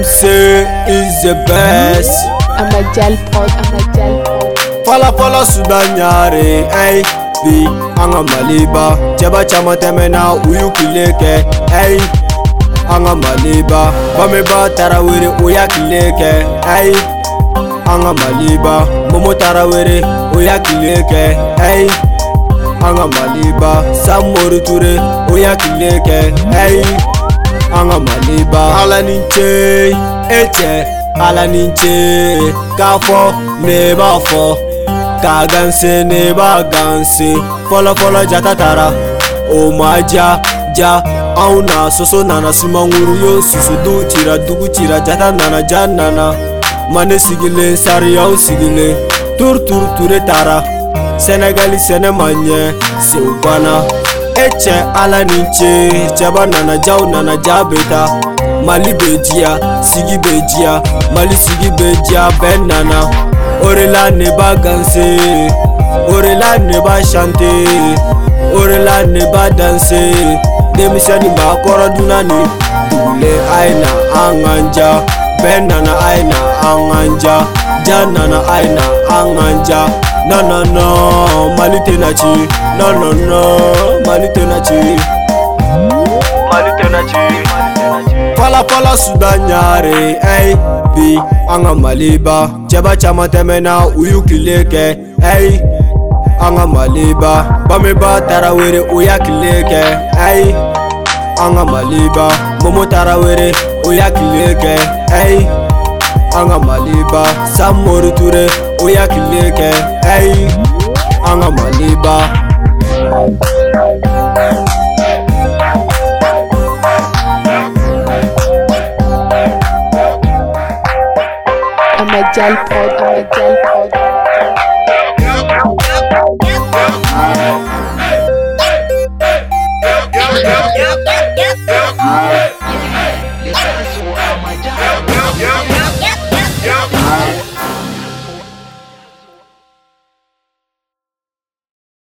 MC is the best. I'm a gel pod, I'm a gel pod. Fala fala subanyare, ay. Bi, anga maliba. Cheba chama temena uyu kileke, ay. Anga maliba. Bameba tarawiri uya kileke, ay. Anga maliba. Momo tarawiri uya kileke, ay. Anga maliba. Samori ture uya kileke, ay. an ka maliba ala ni ce e cɛ ala ni ce k'a fɔ ne b'a fɔ k'a ganse ne b'a ganse fɔlɔfɔlɔ jata taara o ma ja ja anw na soso nana sumanguru y'o susu du cira dugu cira jata nana ja nana mande sigilen sariyaw sigilen tur tur ture taara sɛnɛgali sɛnɛ ma ɲɛ sew banna etsɛ ala ni tse tseba nanadzawo nanadza be ta mali be dzia sigi be dzia mali sigi be dzia bɛ nana orela ne ba ganse orela ne ba chante orela ne ba danse denmisɛni ma kɔrɔ duna ni dugule ayi na an ka ja bɛ nana ayi na an ka ja ja nana ayi na an ka ja. non non non mali tena ci non non non mali tena ci mali tena ci palapala suda ɲare ɛy bi an ka maliba cɛba caaman tɛmɛna u y'u kile kɛ ɛy an ka maliba bamiba taara were u y'a kile kɛ ɛy an ka maliba momo taara were u y'a kile kɛ ɛy an ka maliba samori ture u y'a kile kɛ gel pod, on the gel pod. Yeah, yeah, yeah, yeah, yeah, yeah, yeah.